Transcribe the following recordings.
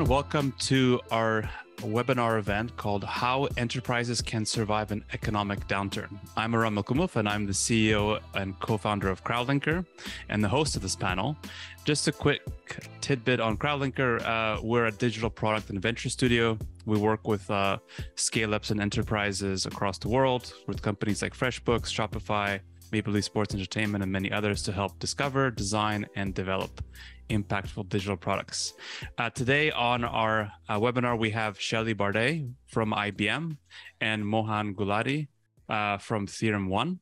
everyone. Welcome to our webinar event called How Enterprises Can Survive an Economic Downturn. I'm Aram Melkumov, and I'm the CEO and co founder of Crowdlinker and the host of this panel. Just a quick tidbit on Crowdlinker uh, we're a digital product and venture studio. We work with uh, scale ups and enterprises across the world with companies like FreshBooks, Shopify, Maple Leaf Sports Entertainment, and many others to help discover, design, and develop impactful digital products. Uh, today on our uh, webinar, we have Shelly Bardet from IBM and Mohan Gulati uh, from Theorem One.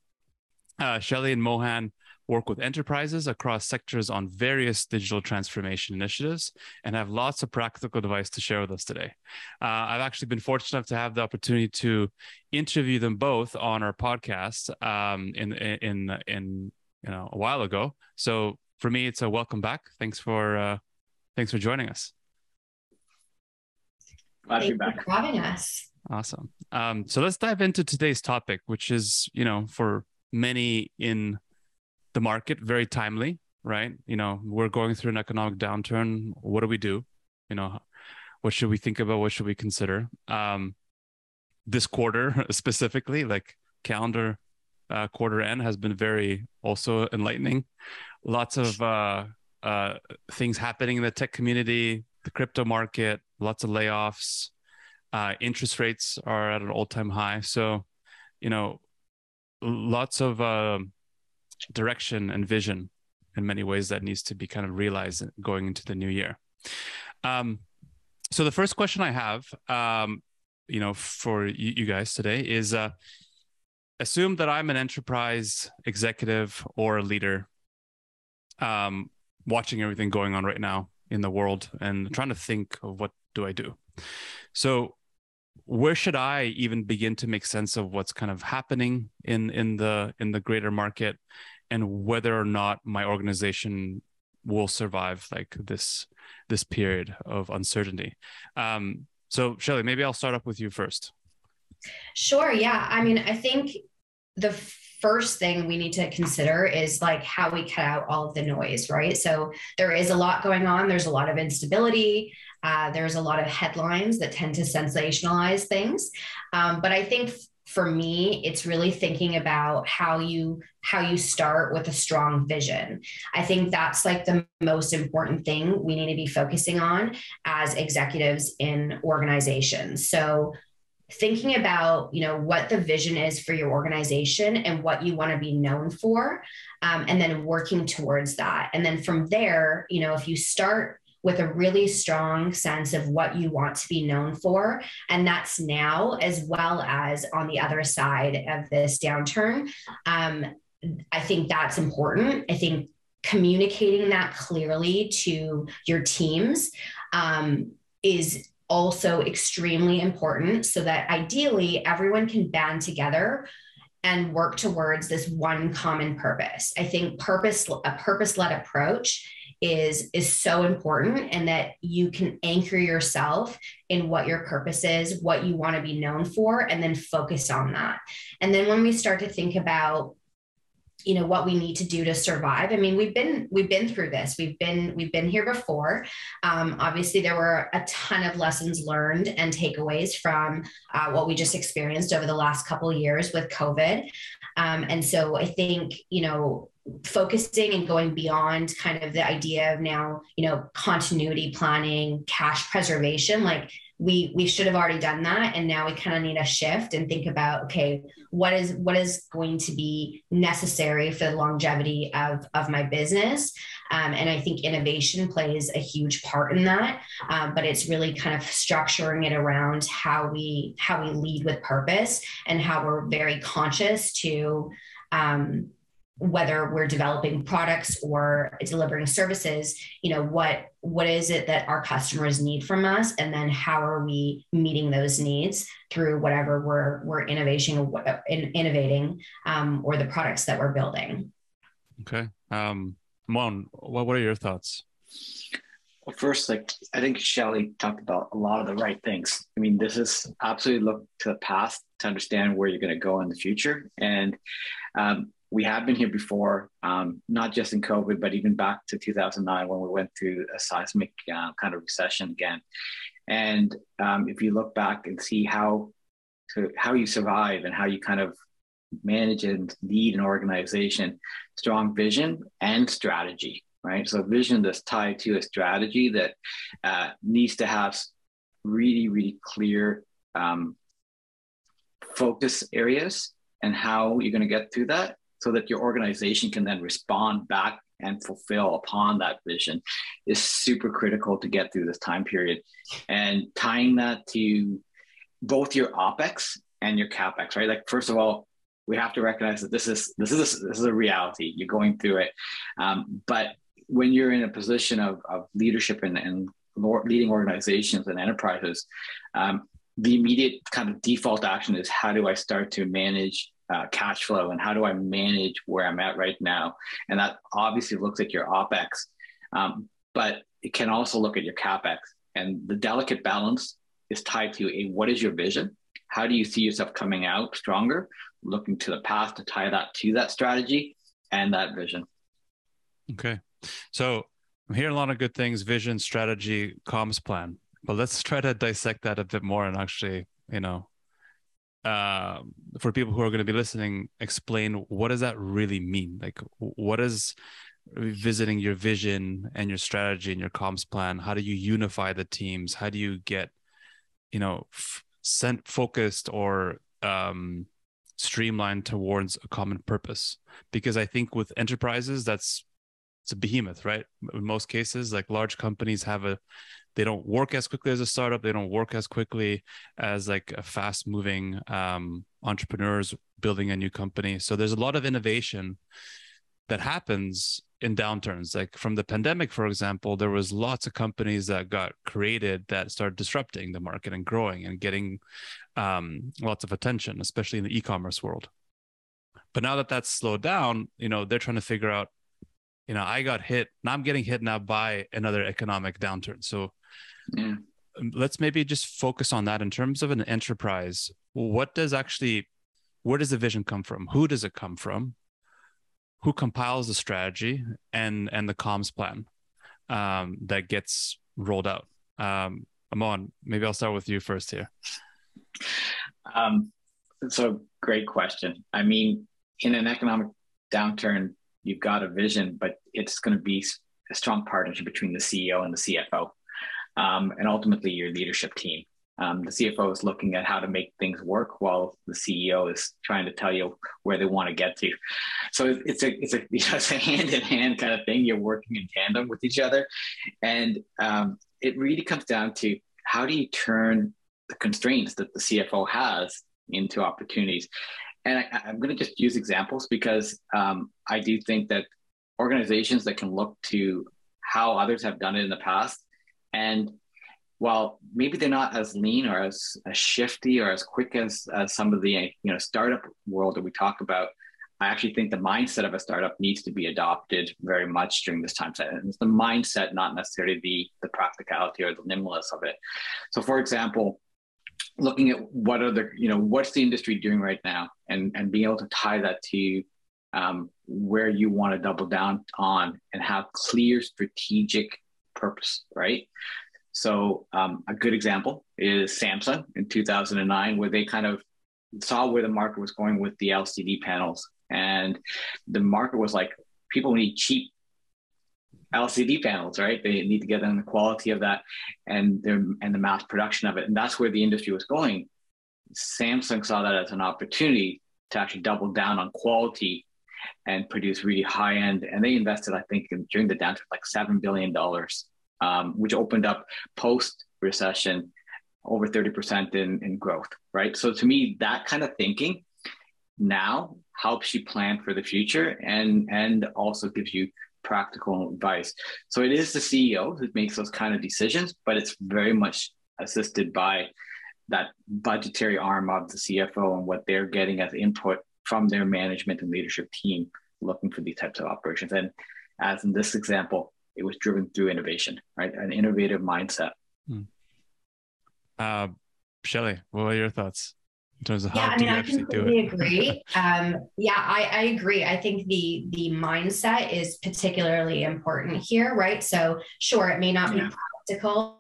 Uh, Shelly and Mohan work with enterprises across sectors on various digital transformation initiatives and have lots of practical advice to share with us today. Uh, I've actually been fortunate enough to have the opportunity to interview them both on our podcast um, in, in, in, you know, a while ago. So for me, it's a welcome back. Thanks for uh, thanks for joining us. Glad to be back. for having us. Awesome. Um, so let's dive into today's topic, which is you know for many in the market very timely, right? You know we're going through an economic downturn. What do we do? You know, what should we think about? What should we consider? Um, this quarter specifically, like calendar uh, quarter end, has been very also enlightening lots of uh, uh, things happening in the tech community, the crypto market, lots of layoffs. Uh, interest rates are at an all-time high. So, you know, lots of uh, direction and vision in many ways that needs to be kind of realized going into the new year. Um, so the first question I have, um, you know, for you, you guys today is uh, assume that I'm an enterprise executive or a leader um, watching everything going on right now in the world and trying to think of what do I do. So where should I even begin to make sense of what's kind of happening in in the in the greater market and whether or not my organization will survive like this this period of uncertainty. Um, so Shelly, maybe I'll start up with you first. Sure. Yeah. I mean, I think the first thing we need to consider is like how we cut out all of the noise, right? So there is a lot going on. There's a lot of instability. Uh, there's a lot of headlines that tend to sensationalize things. Um, but I think for me it's really thinking about how you how you start with a strong vision i think that's like the most important thing we need to be focusing on as executives in organizations so thinking about you know what the vision is for your organization and what you want to be known for um, and then working towards that. And then from there you know if you start with a really strong sense of what you want to be known for and that's now as well as on the other side of this downturn um, i think that's important. I think communicating that clearly to your teams um, is also extremely important so that ideally everyone can band together and work towards this one common purpose. I think purpose a purpose-led approach is is so important and that you can anchor yourself in what your purpose is, what you want to be known for and then focus on that. And then when we start to think about you know what we need to do to survive. I mean we've been we've been through this. We've been we've been here before. Um, obviously there were a ton of lessons learned and takeaways from uh, what we just experienced over the last couple years with covid. Um, and so i think you know focusing and going beyond kind of the idea of now you know continuity planning cash preservation like we we should have already done that. And now we kind of need a shift and think about okay what is what is going to be necessary for the longevity of of my business? Um, and i think innovation plays a huge part in that. Um, but it's really kind of structuring it around how we how we lead with purpose and how we're very conscious to um, whether we're developing products or delivering services you know what what is it that our customers need from us and then how are we meeting those needs through whatever we're we're innovation in, innovating um, or the products that we're building okay um Mohan, what, what are your thoughts well, first, like I think Shelly talked about a lot of the right things. I mean, this is absolutely look to the past to understand where you're going to go in the future. And um, we have been here before, um, not just in COVID, but even back to 2009 when we went through a seismic uh, kind of recession again. And um, if you look back and see how to how you survive and how you kind of manage and lead an organization, strong vision and strategy, right? So vision that's tied to a strategy that uh, needs to have really, really clear um, focus areas and how you're going to get through that so that your organization can then respond back and fulfill upon that vision is super critical to get through this time period. And tying that to both your opex and your capex right? Like first of all we have to recognize that this is this is a, this is a reality. You're going through it. Um, but when you're in a position of, of leadership and, and leading organizations and enterprises um, the immediate kind of default action is how do i start to manage uh, cash flow and how do I manage where I'm at right now? And that obviously looks at your OPEX, um, but it can also look at your CAPEX. And the delicate balance is tied to a what is your vision? How do you see yourself coming out stronger? Looking to the past to tie that to that strategy and that vision. Okay. So I'm hearing a lot of good things vision, strategy, comms plan. But let's try to dissect that a bit more and actually, you know, uh, for people who are going to be listening, explain what does that really mean? Like, what is visiting your vision and your strategy and your comms plan? How do you unify the teams? How do you get, you know, f- sent focused or um, streamlined towards a common purpose? Because I think with enterprises, that's it's a behemoth, right? In most cases, like large companies have a they don't work as quickly as a startup. They don't work as quickly as like a fast moving um, entrepreneurs building a new company. So there's a lot of innovation that happens in downturns. Like from the pandemic for example there was lots of companies that got created that started disrupting the market and growing and getting um, lots of attention especially in the e-commerce world. But now that that's slowed down you know they're trying to figure out you know i got hit. And i'm getting hit now by another economic downturn. So yeah. Let's maybe just focus on that in terms of an enterprise. What does actually, where does the vision come from? Who does it come from? Who compiles the strategy and and the comms plan um, that gets rolled out? Um, Mohan, maybe I'll start with you first here. Um, so great question. I mean, in an economic downturn, you've got a vision, but it's going to be a strong partnership between the CEO and the CFO um, and ultimately your leadership team. Um, the CFO is looking at how to make things work while the CEO is trying to tell you where they want to get to. So it's a it's a it's a hand in hand kind of thing. You're working in tandem with each other, and um, it really comes down to how do you turn the constraints that the CFO has into opportunities. And I, am going to just use examples because um, I do think that organizations that can look to how others have done it in the past and while maybe they're not as lean or as, as shifty or as quick as, as some of the you know startup world that we talk about, I actually think the mindset of a startup needs to be adopted very much during this time set. And it's the mindset, not necessarily the the practicality or the nimbleness of it. So, for example, looking at what are the you know what's the industry doing right now, and and being able to tie that to um, where you want to double down on and have clear strategic purpose, right? So um, a good example is Samsung in 2009, where they kind of saw where the market was going with the LCD panels, and the market was like, people need cheap LCD panels, right? They need to get in the quality of that and their and the mass production of it, and that's where the industry was going. Samsung saw that as an opportunity to actually double down on quality and produce really high end. And they invested, I think, in, during the downturn, like seven billion dollars, um, which opened up post recession over thirty percent in in growth. Right. So to me, that kind of thinking now helps you plan for the future and and also gives you practical advice. So it is the CEO who makes those kind of decisions, but it's very much assisted by that budgetary arm of the CFO and what they're getting as input from their management and leadership team looking for these types of operations. And as in this example, it was driven through innovation, right? An innovative mindset. Hmm. Uh, Shelly, what are your thoughts? in terms of yeah, how I do mean, you I actually do completely it? agree. Um, yeah, I, I agree. I think the the mindset is particularly important here, right? So, sure, it may not Yeah. be practical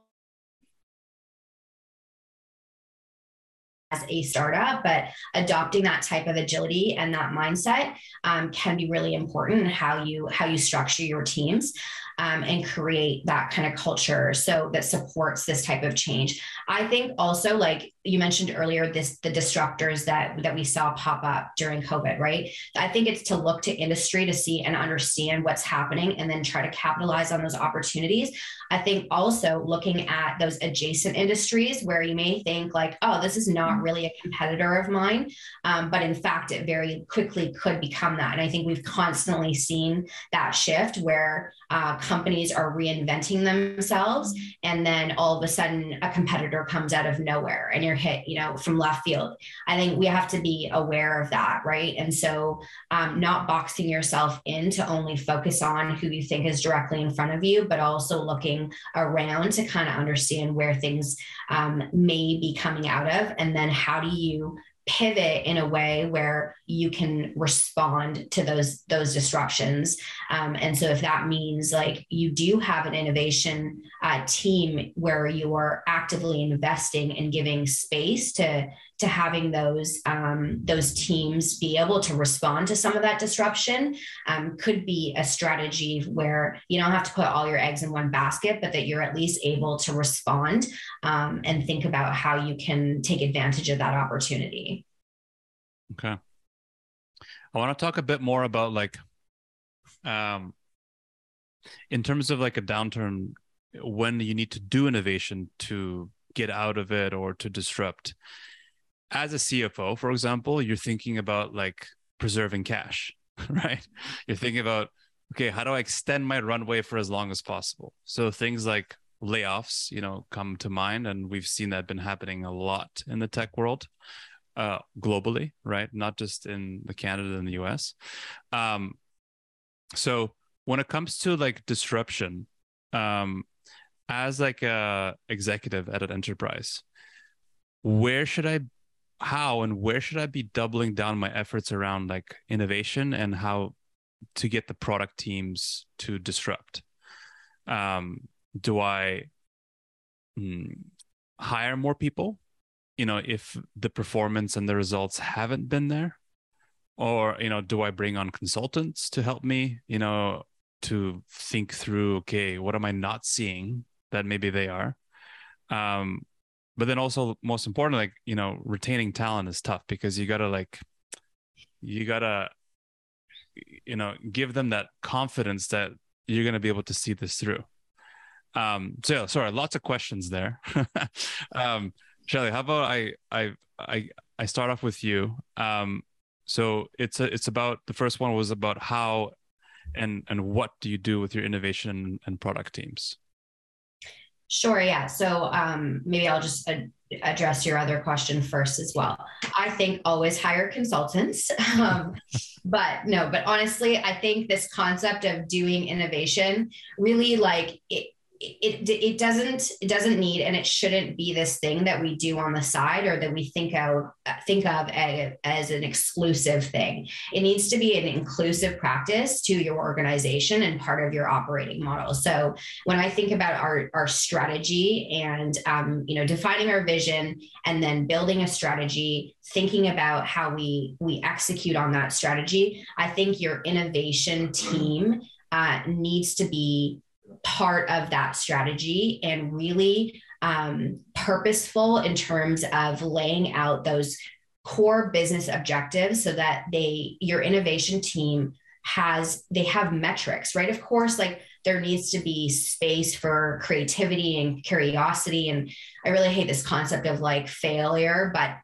as a startup, but adopting that type of agility and that mindset um, can be really important in how you how you structure your teams um, and create that kind of culture so that supports this type of change. I think also like you mentioned earlier, this the disruptors that that we saw pop up during COVID, right? I think it's to look to industry to see and understand what's happening and then try to capitalize on those opportunities. I think also looking at those adjacent industries where you may think like, oh, this is not really a competitor of mine, um, but in fact, it very quickly could become that. And I think we've constantly seen that shift where uh, companies are reinventing themselves, and then all of a sudden a competitor comes out of nowhere, and you're hit, you know, from left field. I think we have to be aware of that, right? And so, um, not boxing yourself in to only focus on who you think is directly in front of you, but also looking around to kind of understand where things um, may be coming out of, and then how do you pivot in a way where you can respond to those those disruptions. Um, and so if that means like you do have an innovation uh, team where you are actively investing and giving space to to having those um, those teams be able to respond to some of that disruption um, could be a strategy where you don't have to put all your eggs in one basket but that you're at least able to respond um, and think about how you can take advantage of that opportunity Okay. I want to talk a bit more about like um in terms of like a downturn when you need to do innovation to get out of it or to disrupt. As a CFO, for example, you're thinking about like preserving cash, right? You're thinking about okay, how do I extend my runway for as long as possible? So things like layoffs, you know, come to mind and we've seen that been happening a lot in the tech world uh, globally, right? Not just in the Canada and the US. Um, so when it comes to like disruption, um, as like a executive at an enterprise, where should I, how and where should I be doubling down my efforts around like innovation and how to get the product teams to disrupt? Um, do I mm, hire more people you know if the performance and the results haven't been there or you know do i bring on consultants to help me you know to think through okay what am i not seeing that maybe they are um but then also most important like you know retaining talent is tough because you gotta like you gotta you know give them that confidence that you're gonna be able to see this through um so yeah, sorry lots of questions there um Shelly, how about I I I I start off with you. Um, so it's a, it's about the first one was about how and and what do you do with your innovation and product teams? Sure. Yeah. So um, maybe I'll just ad- address your other question first as well. I think always hire consultants. Um, but no, but honestly, I think this concept of doing innovation really like it, it it doesn't it doesn't need and it shouldn't be this thing that we do on the side or that we think of think of as an exclusive thing. It needs to be an inclusive practice to your organization and part of your operating model. So when i think about our our strategy and um, you know defining our vision and then building a strategy thinking about how we we execute on that strategy i think your innovation team uh, needs to be part of that strategy and really um, purposeful in terms of laying out those core business objectives so that they your innovation team has they have metrics right? Of course like there needs to be space for creativity and curiosity. And i really hate this concept of like failure but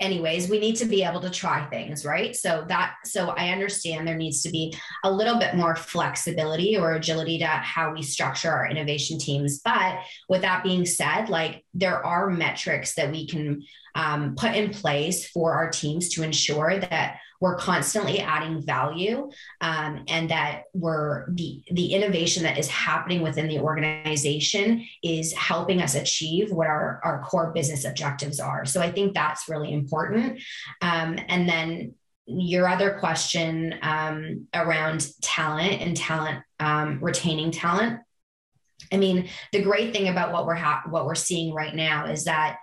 anyways we need to be able to try things right? So that so i understand there needs to be a little bit more flexibility or agility to how we structure our innovation teams. But with that being said like there are metrics that we can um, put in place for our teams to ensure that we're constantly adding value um, and that we're the the innovation that is happening within the organization is helping us achieve what our our core business objectives are. So i think that's really important. Um, and then your other question um, around talent and talent um, retaining talent. I mean the great thing about what we're ha- what we're seeing right now is that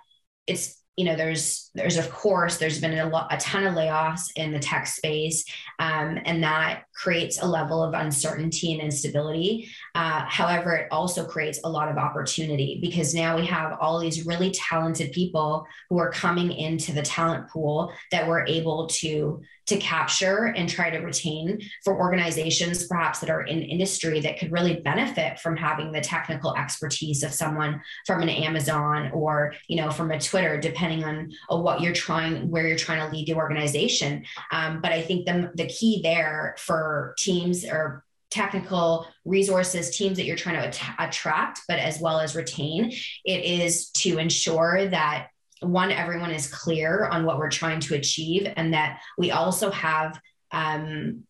it's you know there's there's of course there's been a, lot, a ton of layoffs in the tech space um, and that creates a level of uncertainty and instability. Uh, however it also creates a lot of opportunity because now we have all these really talented people who are coming into the talent pool that we're able to to capture and try to retain for organizations perhaps that are in industry that could really benefit from having the technical expertise of someone from an Amazon or you know from a Twitter, depending on what you're trying, where you're trying to lead the organization. Um, but I think the the key there for teams or technical resources teams that you're trying to at- attract but as well as retain it is to ensure that one, everyone is clear on what we're trying to achieve, and that we also have um,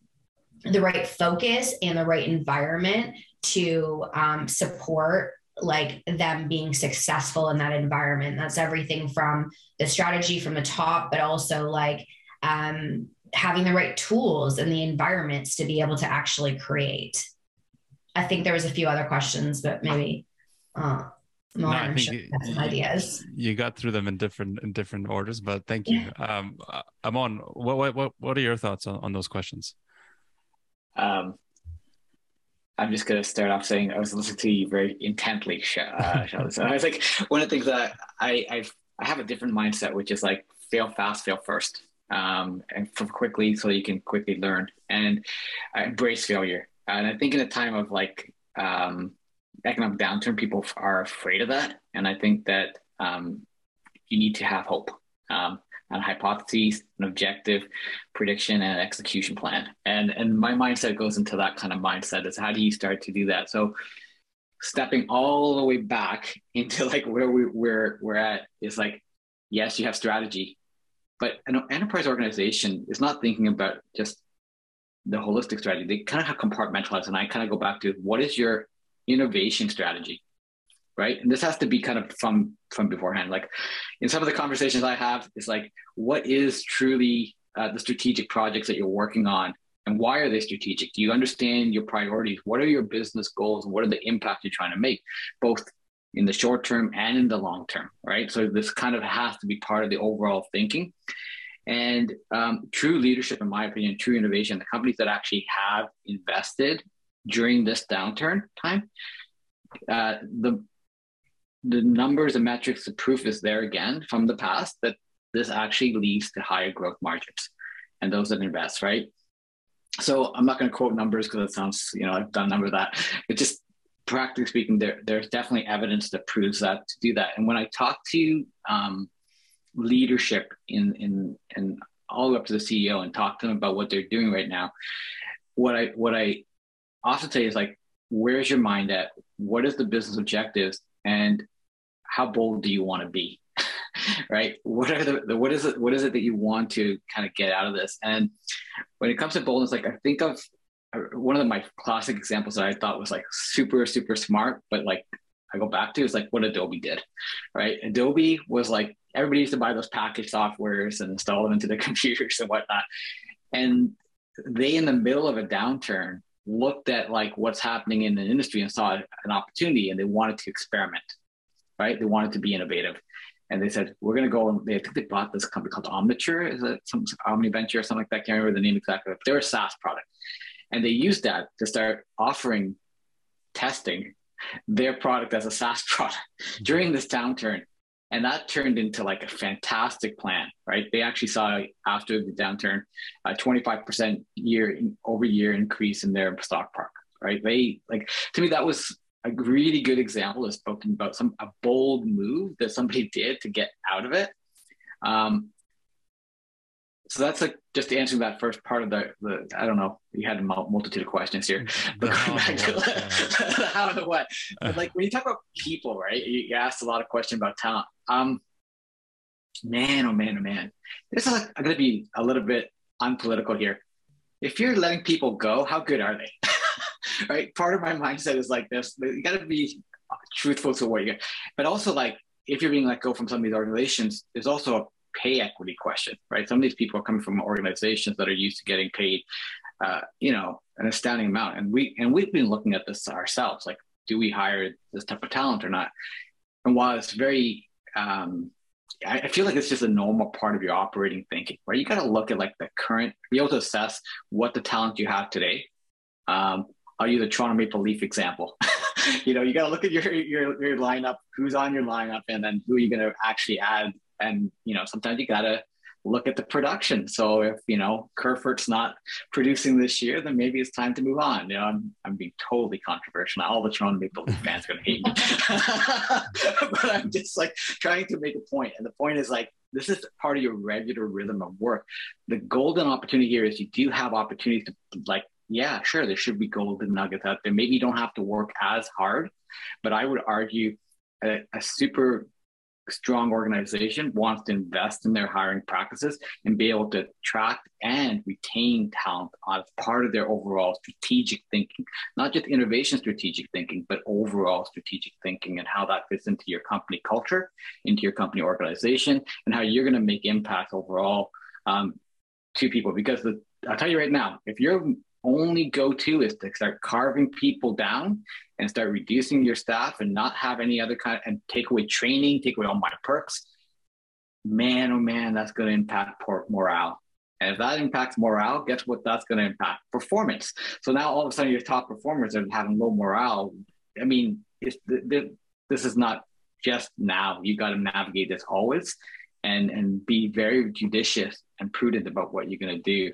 the right focus and the right environment to um, support like them being successful in that environment. That's everything from the strategy from the top, but also like um, having the right tools and the environments to be able to actually create. I think there was a few other questions, but maybe. Uh, no, I think sure you, ideas. You got through them in different in different orders, but thank you. Yeah. Um, uh, Mohan, what what what are your thoughts on, on those questions? Um, I'm just gonna start off saying I was listening to you very intently, uh, so I was like, one of the things that I I've, I have a different mindset, which is like fail fast, fail first, um, and quickly so you can quickly learn and embrace failure. And I think in a time of like um, economic downturn, people are afraid of that. And I think that um, you need to have hope um, and hypotheses, an objective prediction, and an execution plan. And and my mindset goes into that kind of mindset is how do you start to do that? So stepping all the way back into like where we we're we're at is like, yes, you have strategy, but an enterprise organization is not thinking about just the holistic strategy. They kind of have compartmentalized, and I kind of go back to what is your innovation strategy right? And this has to be kind of from from beforehand. Like in some of the conversations i have it's like what is truly uh, the strategic projects that you're working on and why are they strategic? Do you understand your priorities? What are your business goals and what are the impact you're trying to make both in the short term and in the long term right? So this kind of has to be part of the overall thinking. And um, true leadership in my opinion true innovation the companies that actually have invested during this downturn time, uh, the the numbers and metrics, the proof is there again from the past that this actually leads to higher growth margins, and those that invest, right? So I'm not going to quote numbers because it sounds, you know, I've done number that, but just practically speaking, there there's definitely evidence that proves that to do that. And when I talk to um, leadership in in in all up to the CEO and talk to them about what they're doing right now, what I what I also tell you is like, where's your mind at? What is the business objectives? And how bold do you want to be? right? What are the, the, what is it what is it that you want to kind of get out of this? And when it comes to boldness, like I think of uh, one of my classic examples that I thought was like super super smart, but like I go back to is like what Adobe did, right? Adobe was like everybody used to buy those package softwares and install them into their computers and whatnot, and they in the middle of a downturn looked at like what's happening in the industry and saw an opportunity and they wanted to experiment, right? They wanted to be innovative. And they said, we're going to go and they, I think they bought this company called Omniture, is it some OmniVenture or something like that? Can't remember the name exactly, but they're a SaaS product. And they used that to start offering testing their product as a SaaS product during this downturn and that turned into like a fantastic plan right? They actually saw after the downturn a 25% year over year increase in their stock park right? They like to me that was a really good example of spoken about some a bold move that somebody did to get out of it. Um, so that's like just answering that first part of the, the I don't know you had a multitude of questions here. But going back to the, how and the what. But like when you talk about people right you, you asked a lot of questions about talent. Um man oh man oh man. This is like, going to be a little bit unpolitical here. If you're letting people go, how good are they? right. Part of my mindset is like this: you got to be truthful to what you get, but also like if you're being let go from some of these organizations, there's also a pay equity question, right? Some of these people are coming from organizations that are used to getting paid, uh, you know, an astounding amount, and we and we've been looking at this ourselves, like, do we hire this type of talent or not? And while it's very um, I feel like it's just a normal part of your operating thinking, right? You got to look at like the current, be able to assess what the talent you have today. Um, I'll use the Toronto Maple Leaf example. you know, you got to look at your, your your lineup, who's on your lineup, and then who are you going to actually add. And you know, sometimes you got to look at the production. So if you know Kerfoot's not producing this year, then maybe it's time to move on. You know, I'm I'm being totally controversial. Now all the Toronto Maple Leaf fans are gonna hate me, but I'm just like trying to make a point. And the point is like this is part of your regular rhythm of work. The golden opportunity here is you do have opportunities to like. Yeah, sure. There should be golden nuggets out there. Maybe you don't have to work as hard, but I would argue a, a super strong organization wants to invest in their hiring practices and be able to attract and retain talent as part of their overall strategic thinking, not just innovation strategic thinking, but overall strategic thinking and how that fits into your company culture, into your company organization, and how you're going to make impact overall um, to people. Because the, I'll tell you right now, if you're only go to is to start carving people down and start reducing your staff and not have any other kind of, and take away training, take away all my perks, man, oh man, that's going to impact morale. And if that impacts morale, guess what? That's going to impact performance. So now all of a sudden your top performers are having low morale. I mean, this is not just now. You got to navigate this always and, and be very judicious and prudent about what you're going to do.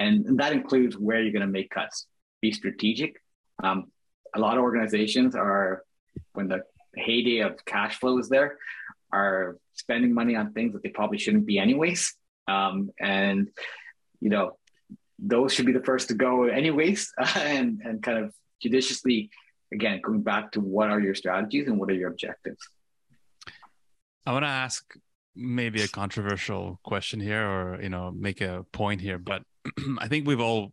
And, and that includes where you're going to make cuts. Be strategic. Um, a lot of organizations are, when the heyday of cash flow is there, are spending money on things that they probably shouldn't be anyways. Um, and you know, those should be the first to go anyways, and and kind of judiciously, again, going back to what are your strategies and what are your objectives. I want to ask maybe a controversial question here, or you know, make a point here, but I think we've all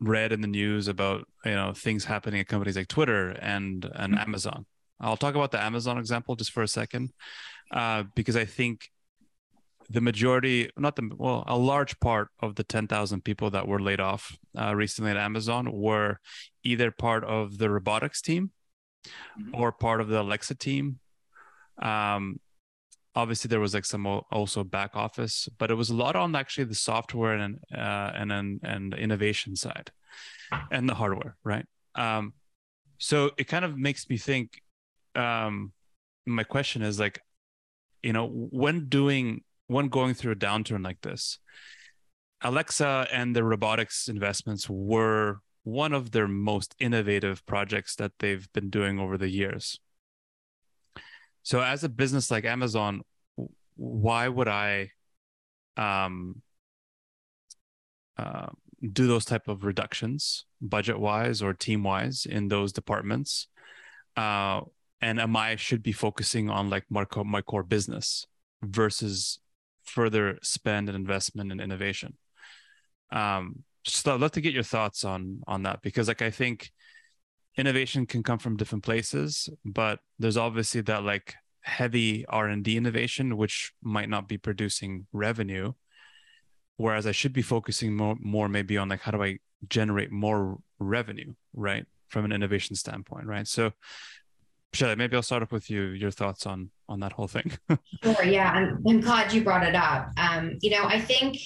read in the news about you know things happening at companies like Twitter and and mm-hmm. Amazon. I'll talk about the Amazon example just for a second, uh, because I think the majority, not the well, a large part of the ten thousand people that were laid off uh, recently at Amazon were either part of the robotics team mm-hmm. or part of the Alexa team. Um, obviously there was like some also back office but it was a lot on actually the software and uh, and and, and innovation side and the hardware right? Um, so it kind of makes me think um, my question is like you know when doing when going through a downturn like this alexa and the robotics investments were one of their most innovative projects that they've been doing over the years. So as a business like Amazon, why would I um, uh, do those type of reductions budget wise or team wise in those departments? Uh, and am I should be focusing on like my, my core business versus further spend and investment and innovation? Um, just I'd love to get your thoughts on on that because like I think innovation can come from different places, but there's obviously that like heavy R&D innovation which might not be producing revenue whereas I should be focusing more more maybe on like how do I generate more revenue, right? From an innovation standpoint, right? So Shelly, maybe I'll start off with you, your thoughts on on that whole thing. sure, yeah. I'm, I'm glad you brought it up. Um, you know, I think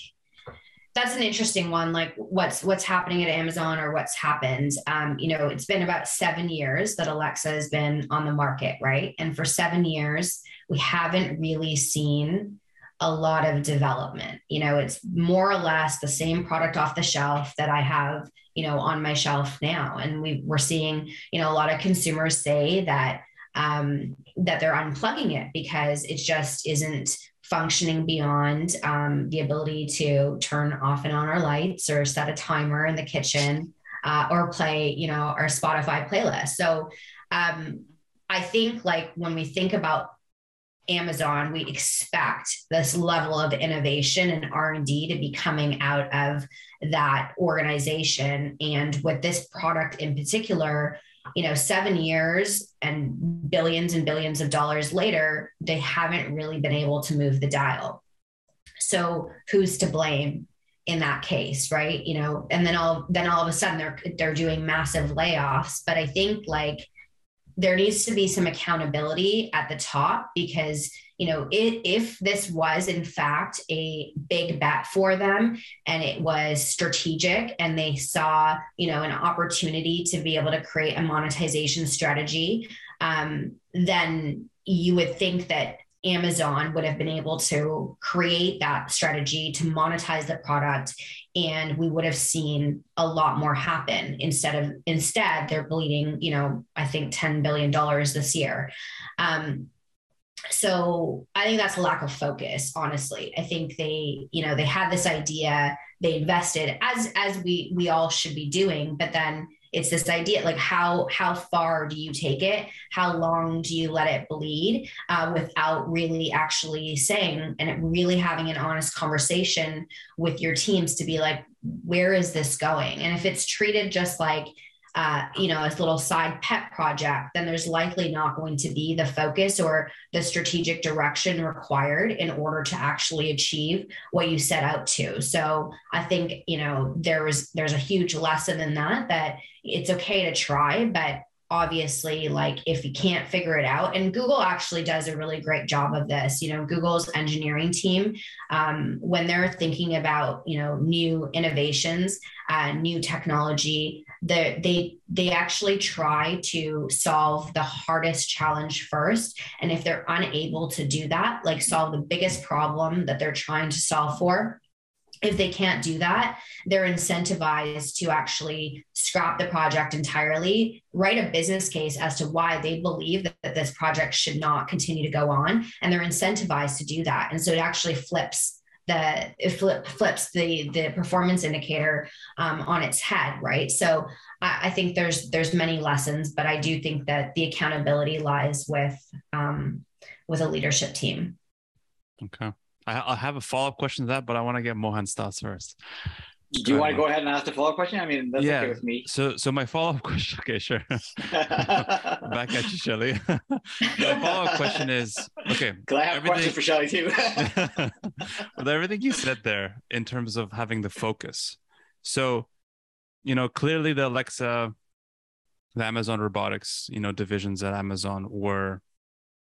that's an interesting one like what's what's happening at amazon or what's happened. Um, you know it's been about seven years that alexa has been on the market right? And for seven years we haven't really seen a lot of development. You know it's more or less the same product off the shelf that i have you know on my shelf now. And we, we're seeing you know a lot of consumers say that um, that they're unplugging it because it just isn't functioning beyond um, the ability to turn off and on our lights or set a timer in the kitchen uh, or play, you know, our Spotify playlist. So um, I think like when we think about Amazon, we expect this level of innovation and R&D to be coming out of that organization. And with this product in particular, you know, seven years and billions and billions of dollars later, they haven't really been able to move the dial. So who's to blame in that case, right? You know, and then all then all of a sudden they're they're doing massive layoffs. But I think like there needs to be some accountability at the top because you know it, if this was in fact a big bet for them and it was strategic and they saw you know an opportunity to be able to create a monetization strategy um, then you would think that Amazon would have been able to create that strategy to monetize the product and we would have seen a lot more happen instead of instead they're bleeding you know i think 10 billion dollars this year. Um, so i think that's a lack of focus honestly. I think they you know they had this idea they invested as as we we all should be doing but then it's this idea like how how far do you take it? How long do you let it bleed uh, without really actually saying and really having an honest conversation with your teams to be like where is this going? And if it's treated just like uh, you know, as little side pet project, then there's likely not going to be the focus or the strategic direction required in order to actually achieve what you set out to. So I think, you know, there's there's a huge lesson in that that it's okay to try, but obviously like if you can't figure it out and google actually does a really great job of this you know google's engineering team um, when they're thinking about you know new innovations uh, new technology they they actually try to solve the hardest challenge first and if they're unable to do that like solve the biggest problem that they're trying to solve for if they can't do that, they're incentivized to actually scrap the project entirely, write a business case as to why they believe that, that, this project should not continue to go on. And they're incentivized to do that. And so it actually flips it flip, flips the the performance indicator um, on its head, right? So I, I, think there's there's many lessons, but I do think that the accountability lies with um, with a leadership team. Okay. I, have a follow up question to that, but I want to get Mohan's thoughts first. Do you want to go ahead and ask the follow up question? I mean, that's yeah. okay with me. So, so my follow up question. Okay, sure. Back at you, Shelly. my follow up question is okay. Because I have a question for Shelly too. with everything you said there in terms of having the focus, so you know clearly the Alexa, the Amazon robotics, you know divisions at Amazon were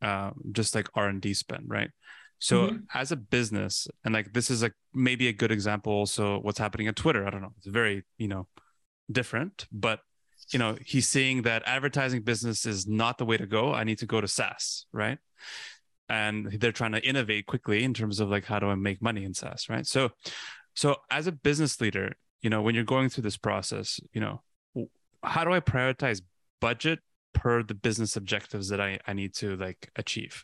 uh, just like R and D spend, right? So mm-hmm. as a business, and like this is like maybe a good example also what's happening at Twitter. I don't know. It's very, you know, different, but you know, he's seeing that advertising business is not the way to go. I need to go to SaaS, right? And they're trying to innovate quickly in terms of like how do I make money in SaaS, right? So so as a business leader, you know, when you're going through this process, you know, how do I prioritize budget per the business objectives that I, I need to like achieve?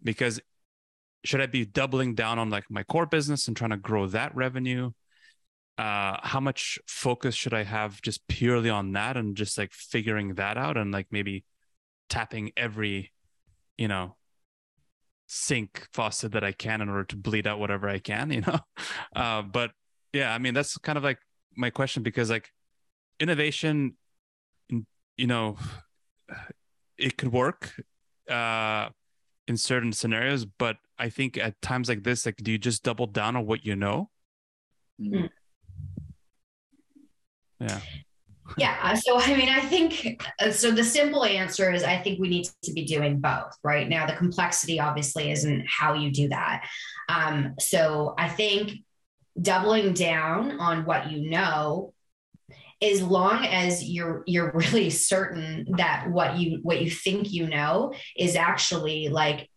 Because should I be doubling down on like my core business and trying to grow that revenue? Uh, how much focus should I have just purely on that and just like figuring that out and like maybe tapping every, you know, sink faucet that I can in order to bleed out whatever I can, you know? Uh, but yeah, I mean, that's kind of like my question because like innovation, you know, it could work. Uh, in certain scenarios but i think at times like this like do you just double down on what you know? Mm. yeah. Yeah so i mean i think uh, so the simple answer is i think we need to be doing both right? Now the complexity obviously isn't how you do that. Um, so i think doubling down on what you know as long as you're you're really certain that what you what you think you know is actually like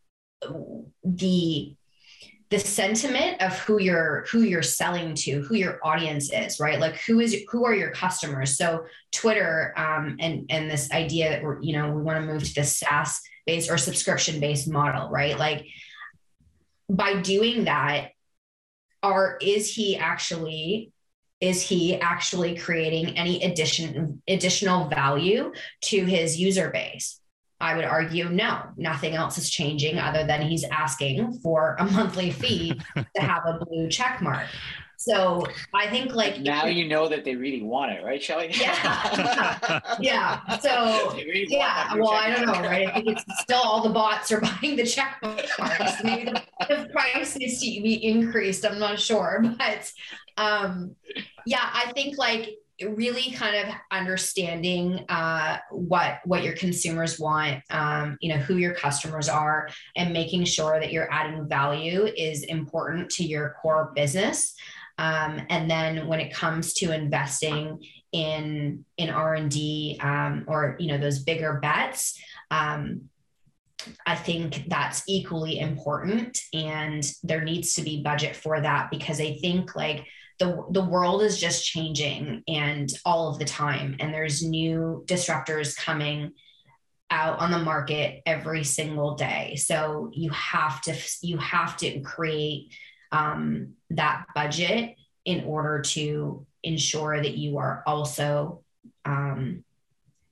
the the sentiment of who you're who you're selling to who your audience is right? Like who is who are your customers? So twitter um, and and this idea that we're you know we want to move to this saas based or subscription based model right? Like by doing that are is he actually is he actually creating any addition additional value to his user base I would argue no, nothing else is changing other than he's asking for a monthly fee to have a blue check mark. So I think like now you know that they really want it, right, Shelly? Yeah. yeah. So really yeah. Well, I don't know, right? I think it's still all the bots are buying the check marks. Maybe the, the price needs to be increased. I'm not sure, but um, yeah, I think like really kind of understanding uh, what what your consumers want um, you know who your customers are and making sure that you're adding value is important to your core business. Um, and then when it comes to investing in in r&d um, or you know those bigger bets um, I think that's equally important, and there needs to be budget for that because I think like the the world is just changing and all of the time. And there's new disruptors coming out on the market every single day. So you have to you have to create um, that budget in order to ensure that you are also um,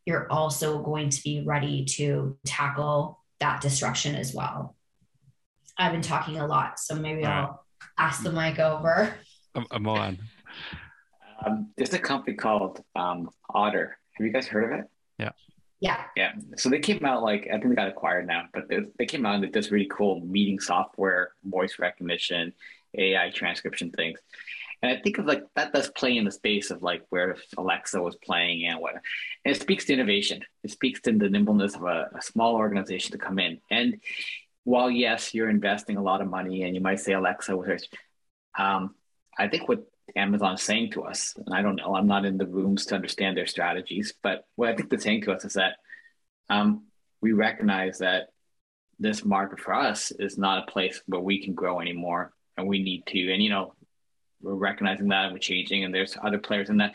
you're also going to be ready to tackle that disruption as well. I've been talking a lot so maybe i'll pass the mic over Mohan. Um, there's a company called um, Otter. Have you guys heard of it? Yeah. Yeah. Yeah. So they came out like I think they got acquired now, but they, they came out with this really cool meeting software, voice recognition, AI transcription things. And I think of like that does play in the space of like where Alexa was playing and what. And it speaks to innovation. It speaks to the nimbleness of a, a small organization to come in. And while yes, you're investing a lot of money, and you might say Alexa was, um, I think what Amazon is saying to us, and I don't know, I'm not in the rooms to understand their strategies, but what I think they're saying to us is that um, we recognize that this market for us is not a place where we can grow anymore, and we need to. And you know, we're recognizing that and we're changing, and there's other players in that.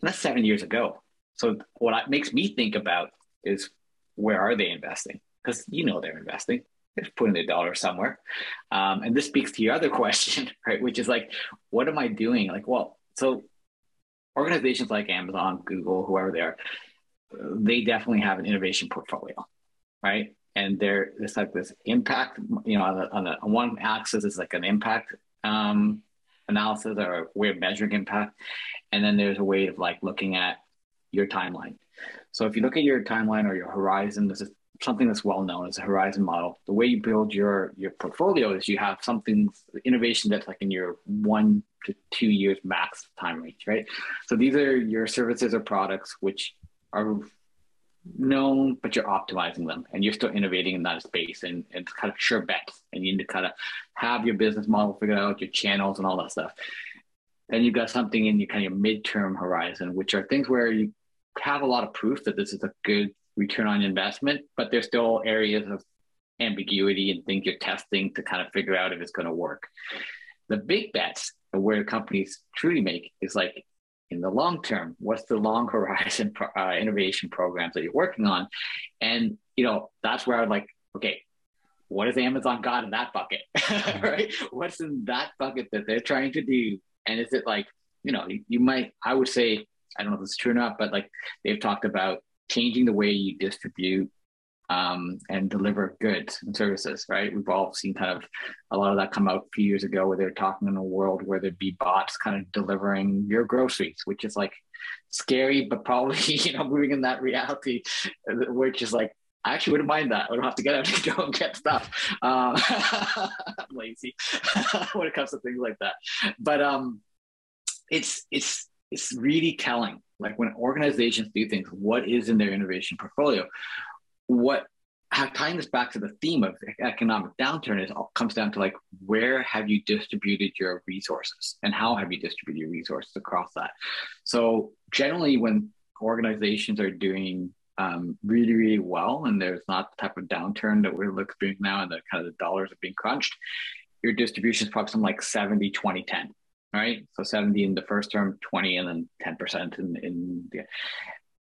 And that's seven years ago. So what makes me think about is where are they investing? Because you know they're investing they're putting their dollar somewhere. Um, and this speaks to your other question, right? Which is like, what am I doing? Like, well, so organizations like Amazon, Google, whoever they are, they definitely have an innovation portfolio, right? And there, it's like this impact, you know, on, the, on, the, on one axis is like an impact um, analysis or a way of measuring impact. And then there's a way of like looking at your timeline. So if you look at your timeline or your horizon, this is something that's well known as a horizon model. The way you build your your portfolio is you have something innovation that's like in your one to two years max time range, right? So these are your services or products which are known, but you're optimizing them and you're still innovating in that space and, and it's kind of sure bets. And you need to kind of have your business model figured out, your channels and all that stuff. Then you've got something in your kind of your midterm horizon, which are things where you have a lot of proof that this is a good return on investment, but there's still areas of ambiguity and things you're testing to kind of figure out if it's going to work. The big bets where companies truly make is like in the long term, what's the long horizon uh, innovation programs that you're working on? And, you know, that's where I would like, okay, what has Amazon got in that bucket, right? What's in that bucket that they're trying to do? And is it like, you know, you, you might, I would say, I don't know if it's true or not, but like they've talked about changing the way you distribute um, and deliver goods and services, right? We've all seen kind of a lot of that come out a few years ago where they're talking in a world where there'd be bots kind of delivering your groceries, which is like scary, but probably, you know, moving in that reality, which is like, I actually wouldn't mind that. I don't have to get out and go and get stuff. Um, I'm lazy when it comes to things like that. But um, it's it's it's really telling like when organizations do things what is in their innovation portfolio? What tying this back to the theme of economic downturn is all comes down to like where have you distributed your resources and how have you distributed your resources across that? So generally when organizations are doing um, really really well and there's not the type of downturn that we're experiencing now and the kind of the dollars are being crunched your distribution is probably something like 70 20 10 right? So 70 in the first term, 20, and then 10% in, in the,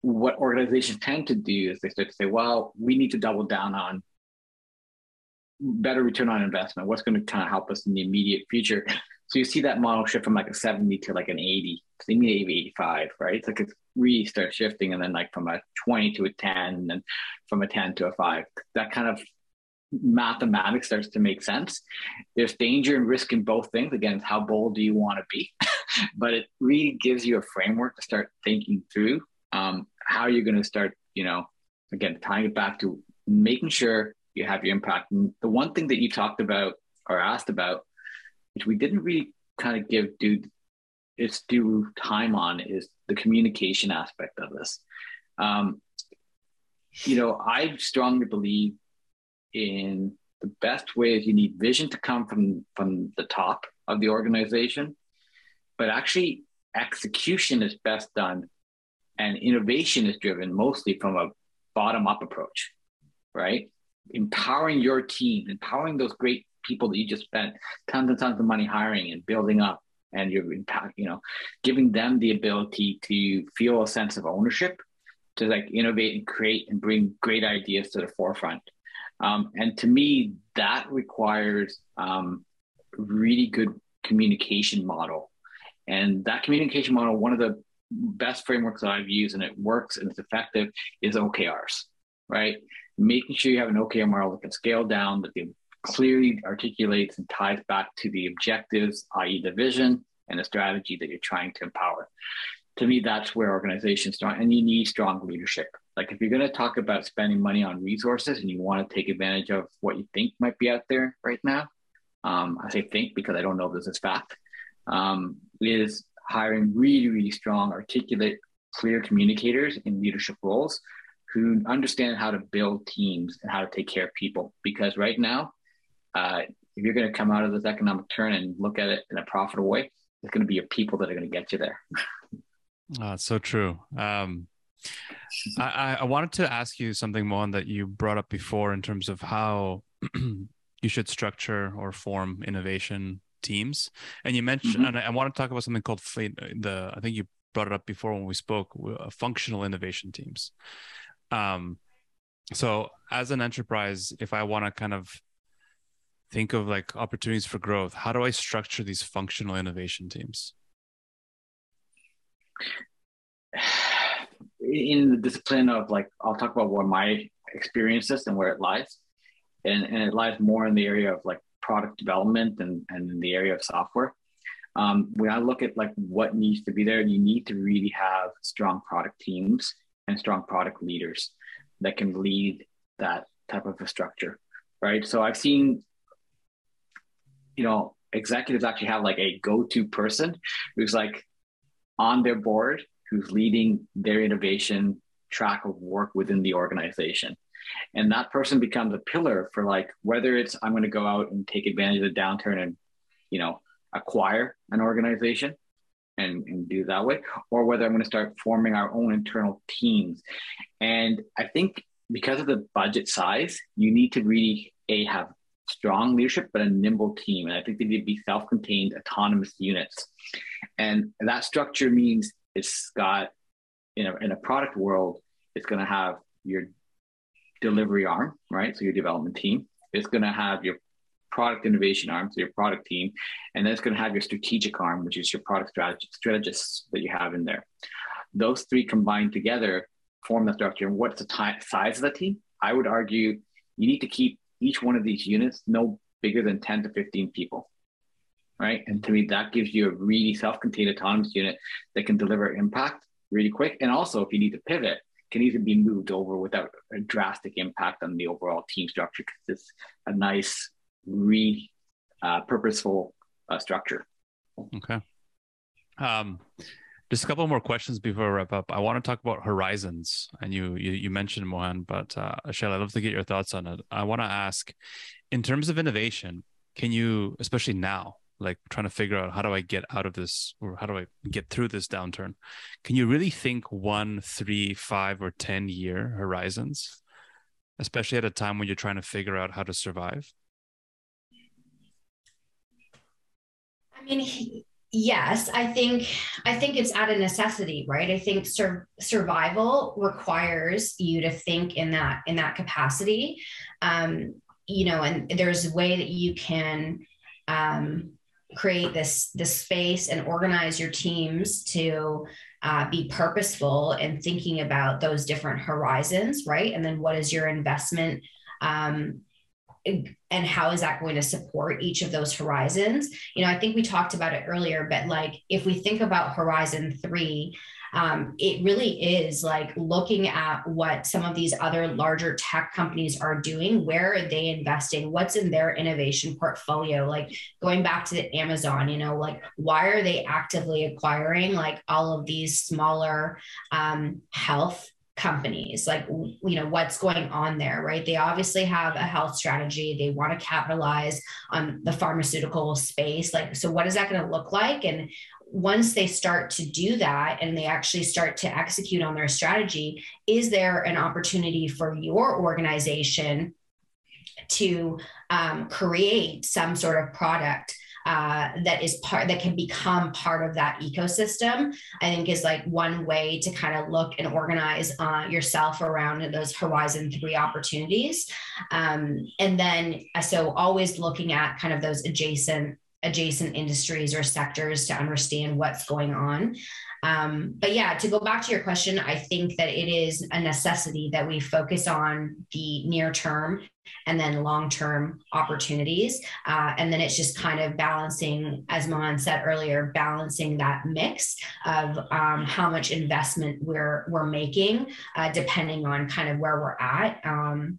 what organizations tend to do is they start to say, well, we need to double down on better return on investment. What's going to kind of help us in the immediate future? So you see that model shift from like a 70 to like an 80, maybe 85, right? It's like it really starts shifting, and then like from a 20 to a 10, and from a 10 to a five, that kind of mathematics starts to make sense. There's danger and risk in both things. Again, how bold do you want to be? but it really gives you a framework to start thinking through um, how you're going to start, you know, again, tying it back to making sure you have your impact. And the one thing that you talked about or asked about, which we didn't really kind of give due its due time on, is the communication aspect of this. Um, you know, I strongly believe in the best way is you need vision to come from from the top of the organization, but actually execution is best done and innovation is driven mostly from a bottom up approach, right? Empowering your team, empowering those great people that you just spent tons and tons of money hiring and building up and you're you know, giving them the ability to feel a sense of ownership to like innovate and create and bring great ideas to the forefront. Um, and to me, that requires um, really good communication model. And that communication model, one of the best frameworks that I've used and it works and it's effective is OKRs, right? Making sure you have an OKR model that can scale down, that clearly articulates and ties back to the objectives, i.e., the vision and the strategy that you're trying to empower. To me, that's where organizations start, and you need strong leadership. Like if you're going to talk about spending money on resources and you want to take advantage of what you think might be out there right now, um, I say think because I don't know if this is fact, um, is hiring really, really strong, articulate, clear communicators in leadership roles who understand how to build teams and how to take care of people. Because right now, uh, if you're going to come out of this economic turn and look at it in a profitable way, it's going to be your people that are going to get you there. oh, so true. Um, I, I wanted to ask you something, more that you brought up before in terms of how you should structure or form innovation teams. And you mentioned, mm-hmm. and I, I, want to talk about something called the. I think you brought it up before when we spoke. Uh, functional innovation teams. Um, so as an enterprise, if I want to kind of think of like opportunities for growth, how do I structure these functional innovation teams? In the discipline of like I'll talk about where my experience is and where it lies. And, and it lies more in the area of like product development and, and in the area of software. Um, when I look at like what needs to be there, you need to really have strong product teams and strong product leaders that can lead that type of a structure, right? So I've seen, you know, executives actually have like a go-to person who's like on their board who's leading their innovation track of work within the organization. And that person becomes a pillar for like whether it's I'm going to go out and take advantage of the downturn and, you know, acquire an organization and, and do that way, or whether I'm going to start forming our own internal teams. And I think because of the budget size, you need to really a have strong leadership, but a nimble team. And I think they need to be self-contained, autonomous units. And that structure means it's got in a, in a product world, it's going to have your delivery arm, right? So your development team. It's going to have your product innovation arm, so your product team, and then it's going to have your strategic arm, which is your product strategy, strategists that you have in there. Those three combined together form the structure. And what's the t- size of the team? I would argue you need to keep each one of these units no bigger than 10 to 15 people right? And to me, that gives you a really self-contained autonomous unit that can deliver impact really quick. And also, if you need to pivot, can easily be moved over without a drastic impact on the overall team structure because it's a nice, re uh, purposeful uh, structure. Okay. Um, just a couple more questions before I wrap up. I want to talk about horizons, and you you, you mentioned Mohan, but uh, Ashel, I'd love to get your thoughts on it. I want to ask, in terms of innovation, can you, especially now, like trying to figure out how do I get out of this or how do I get through this downturn? Can you really think one, three, five, or 10 year horizons, especially at a time when you're trying to figure out how to survive? I mean, yes, I think I think it's out of necessity, right? I think sur- survival requires you to think in that in that capacity. Um, you know, and there's a way that you can um, create this this space and organize your teams to uh, be purposeful in thinking about those different horizons, right? And then what is your investment um, and how is that going to support each of those horizons? You know i think we talked about it earlier but like if we think about horizon 3 um, it really is like looking at what some of these other larger tech companies are doing where are they investing what's in their innovation portfolio? Like going back to amazon you know like why are they actively acquiring like all of these smaller um, health companies like you know what's going on there right? They obviously have a health strategy. They want to capitalize on the pharmaceutical space. Like so what is that going to look like? And once they start to do that and they actually start to execute on their strategy is there an opportunity for your organization to um, create some sort of product uh, that is part that can become part of that ecosystem i think is like one way to kind of look and organize uh, yourself around those horizon three opportunities. Um, and then uh, so always looking at kind of those adjacent adjacent industries or sectors to understand what's going on. Um, but yeah, to go back to your question, I think that it is a necessity that we focus on the near term and then long term opportunities. Uh, and then it's just kind of balancing, as Mohan said earlier, balancing that mix of um, how much investment we're, we're making, uh, depending on kind of where we're at. Um,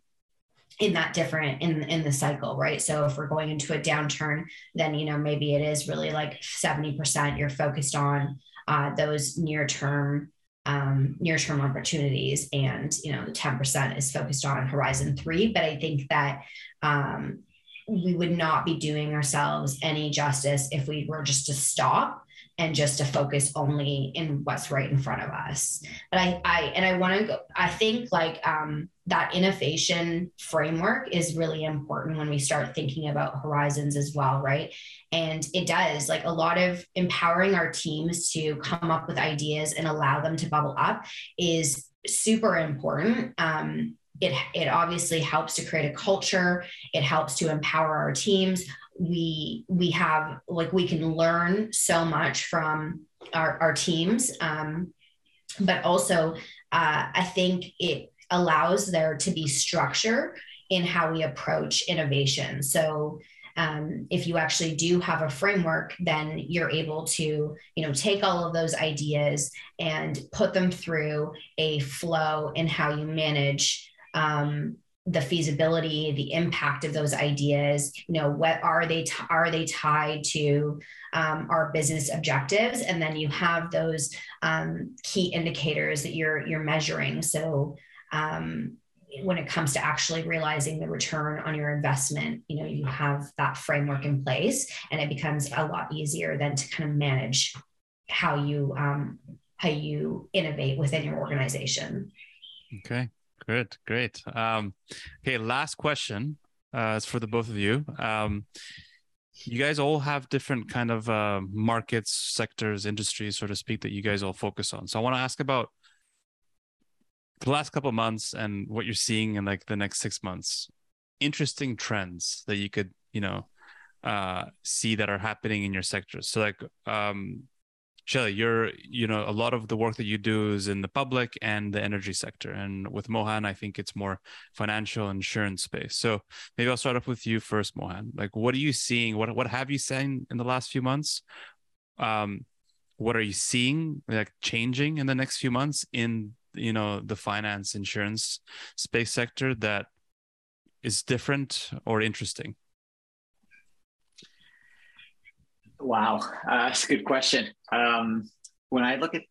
in that different in in the cycle right so if we're going into a downturn then you know maybe it is really like 70% you're focused on uh, those near term um, near term opportunities and you know the 10% is focused on horizon three but i think that um, we would not be doing ourselves any justice if we were just to stop and just to focus only in what's right in front of us. But I, I and I want to go, I think like um, that innovation framework is really important when we start thinking about horizons as well, right? And it does like a lot of empowering our teams to come up with ideas and allow them to bubble up is super important. Um, it, it obviously helps to create a culture. It helps to empower our teams we we have like we can learn so much from our, our teams. Um, but also uh, i think it allows there to be structure in how we approach innovation. So um, if you actually do have a framework then you're able to you know take all of those ideas and put them through a flow in how you manage um, the feasibility the impact of those ideas you know what are they t- are they tied to um, our business objectives? And then you have those um, key indicators that you're you're measuring. So um, when it comes to actually realizing the return on your investment you know you have that framework in place and it becomes a lot easier than to kind of manage how you um, how you innovate within your organization. Okay Good, great. Um, okay, last question uh, is for the both of you. Um, you guys all have different kind of uh, markets, sectors, industries, so to speak, that you guys all focus on. So I want to ask about the last couple months and what you're seeing in like the next six months. Interesting trends that you could, you know, uh, see that are happening in your sectors. So like, um, Shelly, you're, you know, a lot of the work that you do is in the public and the energy sector. And with Mohan, I think it's more financial insurance space. So maybe I'll start off with you first, Mohan. Like, what are you seeing? What, what have you seen in the last few months? Um, what are you seeing like changing in the next few months in, you know, the finance insurance space sector that is different or interesting? Wow, uh, that's a good question. Um, when I look at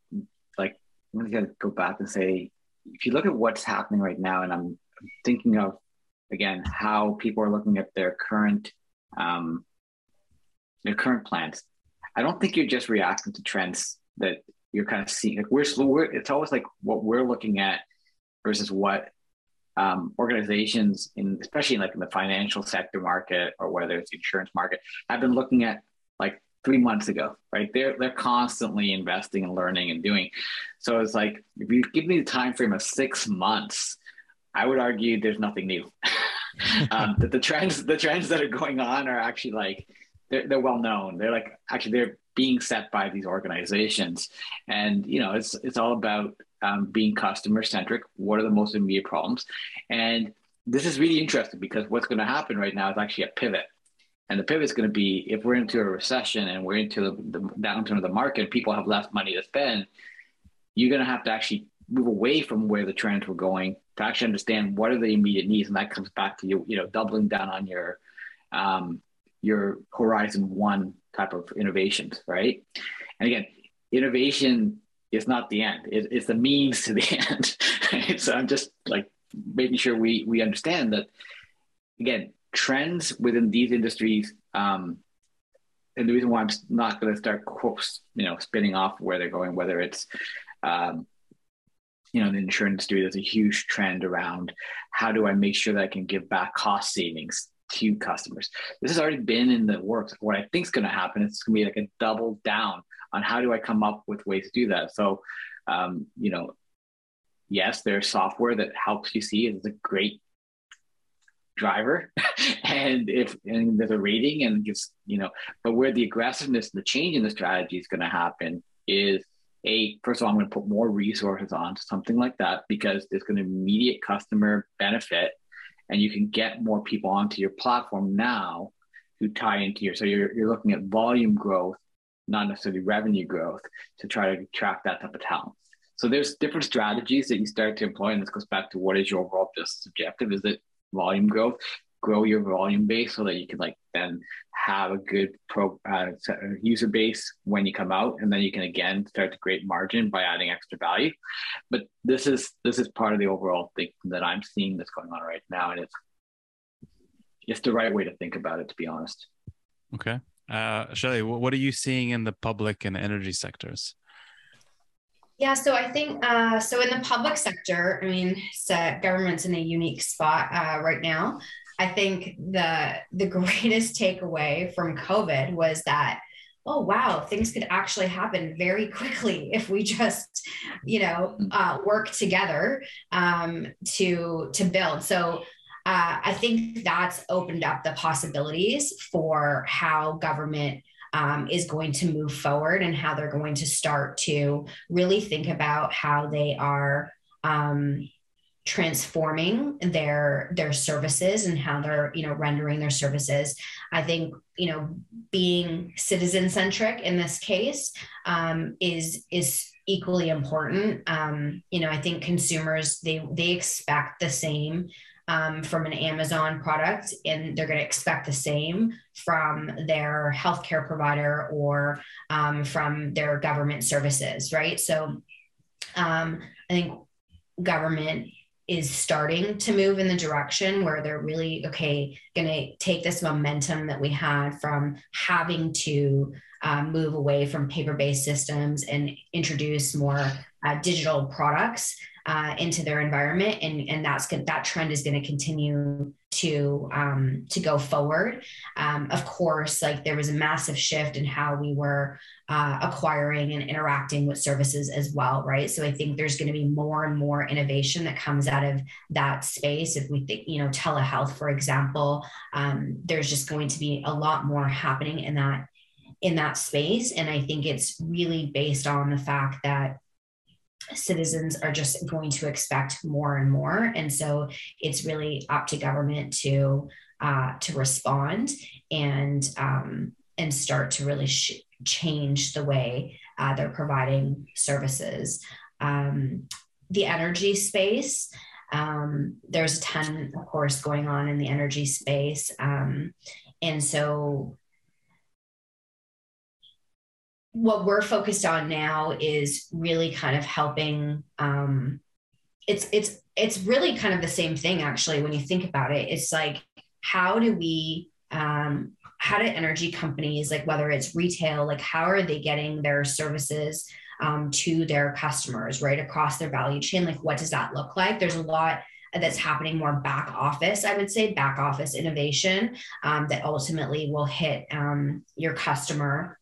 like, I'm gonna go back and say, if you look at what's happening right now, and I'm thinking of again how people are looking at their current um, their current plans. I don't think you're just reacting to trends that you're kind of seeing. Like we're, we're it's always like what we're looking at versus what um, organizations in especially like in the financial sector market or whether it's insurance market I've been looking at like three months ago, right? They're they're constantly investing and learning and doing. So it's like if you give me the time frame of six months, I would argue there's nothing new. um, that the trends the trends that are going on are actually like they're, they're well known. They're like actually they're being set by these organizations, and you know it's it's all about um, being customer centric. What are the most immediate problems? And this is really interesting because what's going to happen right now is actually a pivot. And the pivot is going to be if we're into a recession and we're into the, the downturn of the market, people have less money to spend. You're going to have to actually move away from where the trends were going to actually understand what are the immediate needs, and that comes back to you, you know, doubling down on your um, your horizon one type of innovations, right? And again, innovation is not the end; it, it's the means to the end. So I'm just like making sure we we understand that again, trends within these industries. Um, and the reason why I'm not going to start, you know, spinning off where they're going, whether it's um, you know, the insurance industry, there's a huge trend around how do I make sure that I can give back cost savings to customers. This has already been in the works. What I think is going to happen it's going to be like a double down on how do I come up with ways to do that. So, um, you know, yes, there's software that helps you see it's a great driver and if and there's a rating and just you know but where the aggressiveness the change in the strategy is going to happen is a first of all, I'm going to put more resources on something like that because there's going to be immediate customer benefit, and you can get more people onto your platform now who tie into your. So you're you're looking at volume growth, not necessarily revenue growth, to try to attract that type of talent. So there's different strategies that you start to employ, and this goes back to what is your overall business objective? Is it volume growth? Grow your volume base so that you can like then have a good pro uh, user base when you come out, and then you can again start to create margin by adding extra value. But this is this is part of the overall thing that I'm seeing that's going on right now, and it's it's the right way to think about it, to be honest. Okay, uh, Shelly, what are you seeing in the public and energy sectors? Yeah, so I think uh, so in the public sector, I mean, government's in a unique spot uh, right now. I think the the greatest takeaway from COVID was that oh wow things could actually happen very quickly if we just you know uh, work together um, to to build so uh, i think that's opened up the possibilities for how government um, is going to move forward and how they're going to start to really think about how they are um, transforming their their services and how they're you know rendering their services. I think you know being citizen centric in this case um, is is equally important. Um, you know i think consumers they they expect the same um, from an amazon product and they're going to expect the same from their healthcare provider or um, from their government services right? So um, i think government is starting to move in the direction where they're really okay going to take this momentum that we had from having to um, move away from paper-based systems and introduce more uh, digital products uh, into their environment and and that's that trend is going to continue to um, to go forward. Um, of course like there was a massive shift in how we were uh, acquiring and interacting with services as well right? So i think there's going to be more and more innovation that comes out of that space. If we think you know telehealth for example um, there's just going to be a lot more happening in that in that space. And i think it's really based on the fact that citizens are just going to expect more and more. And so it's really up to government to uh, to respond and um, and start to really sh- change the way uh, they're providing services. Um, the energy space um, there's a ton of course going on in the energy space. Um, and so what we're focused on now is really kind of helping um, it's it's it's really kind of the same thing actually when you think about it. It's like how do we um, how do energy companies like whether it's retail like how are they getting their services um, to their customers right across their value chain? Like what does that look like? There's a lot that's happening more back office i would say back office innovation um, that ultimately will hit um, your customer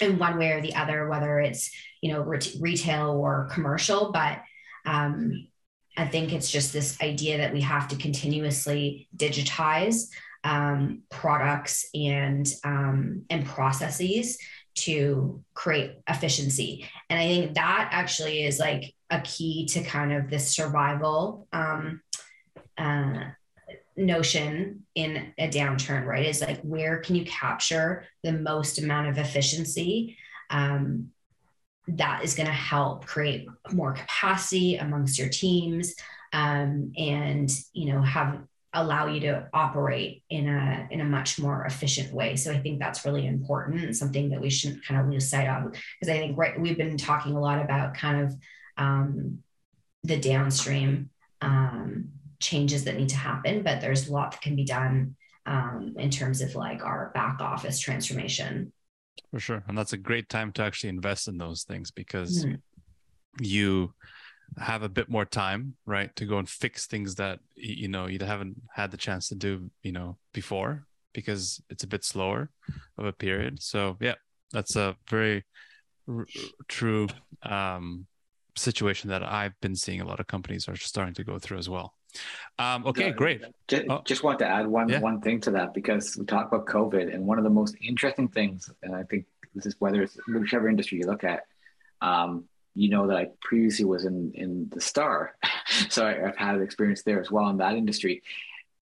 in one way or the other, whether it's you know re- retail or commercial. But um, I think it's just this idea that we have to continuously digitize um, products and um, and processes to create efficiency. And I think that actually is like a key to kind of this survival um, uh, notion in a downturn, right? Is like where can you capture the most amount of efficiency um, that is going to help create more capacity amongst your teams um, and you know have allow you to operate in a in a much more efficient way so i think that's really important and something that we shouldn't kind of lose sight of because i think right we've been talking a lot about kind of um, the downstream um, changes that need to happen but there's a lot that can be done um, in terms of like our back office transformation. For sure. And that's a great time to actually invest in those things because mm-hmm. you have a bit more time right to go and fix things that you know you haven't had the chance to do you know before because it's a bit slower of a period. So yeah that's a very r- true um, situation that i've been seeing a lot of companies are starting to go through as well um, okay, great. Just, oh. just, want to add one yeah. one thing to that because we talk about COVID, and one of the most interesting things, and I think this is whether it's whichever industry you look at, um, you know that I previously was in in the Star, so I, I've had experience there as well in that industry.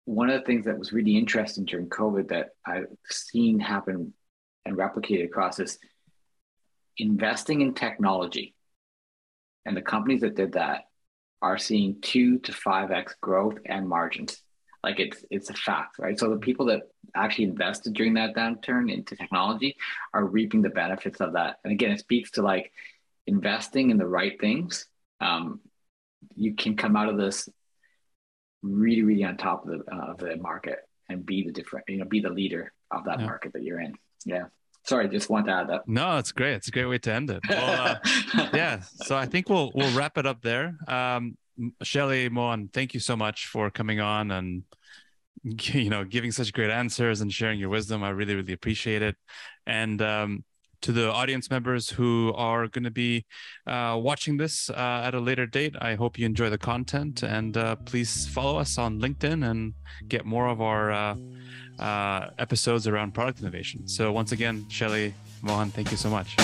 One of the things that was really interesting during COVID that I've seen happen and replicated across is investing in technology, and the companies that did that are seeing two to five x growth and margins. Like it's it's a fact, right? So the people that actually invested during that downturn into technology are reaping the benefits of that. And again, it speaks to like investing in the right things. Um, you can come out of this really, really on top of the uh, of the market and be the different, you know, be the leader of that yeah. market that you're in. Yeah sorry, just want to add that. No, it's great. It's a great way to end it. Well, uh, yeah. So I think we'll we'll wrap it up there. Um, Shelly Mohan, thank you so much for coming on and you know giving such great answers and sharing your wisdom. I really really appreciate it. And um, to the audience members who are going to be uh, watching this uh, at a later date, I hope you enjoy the content and uh, please follow us on LinkedIn and get more of our uh, uh, episodes around product innovation. So once again, Shelly Mohan, thank you so much.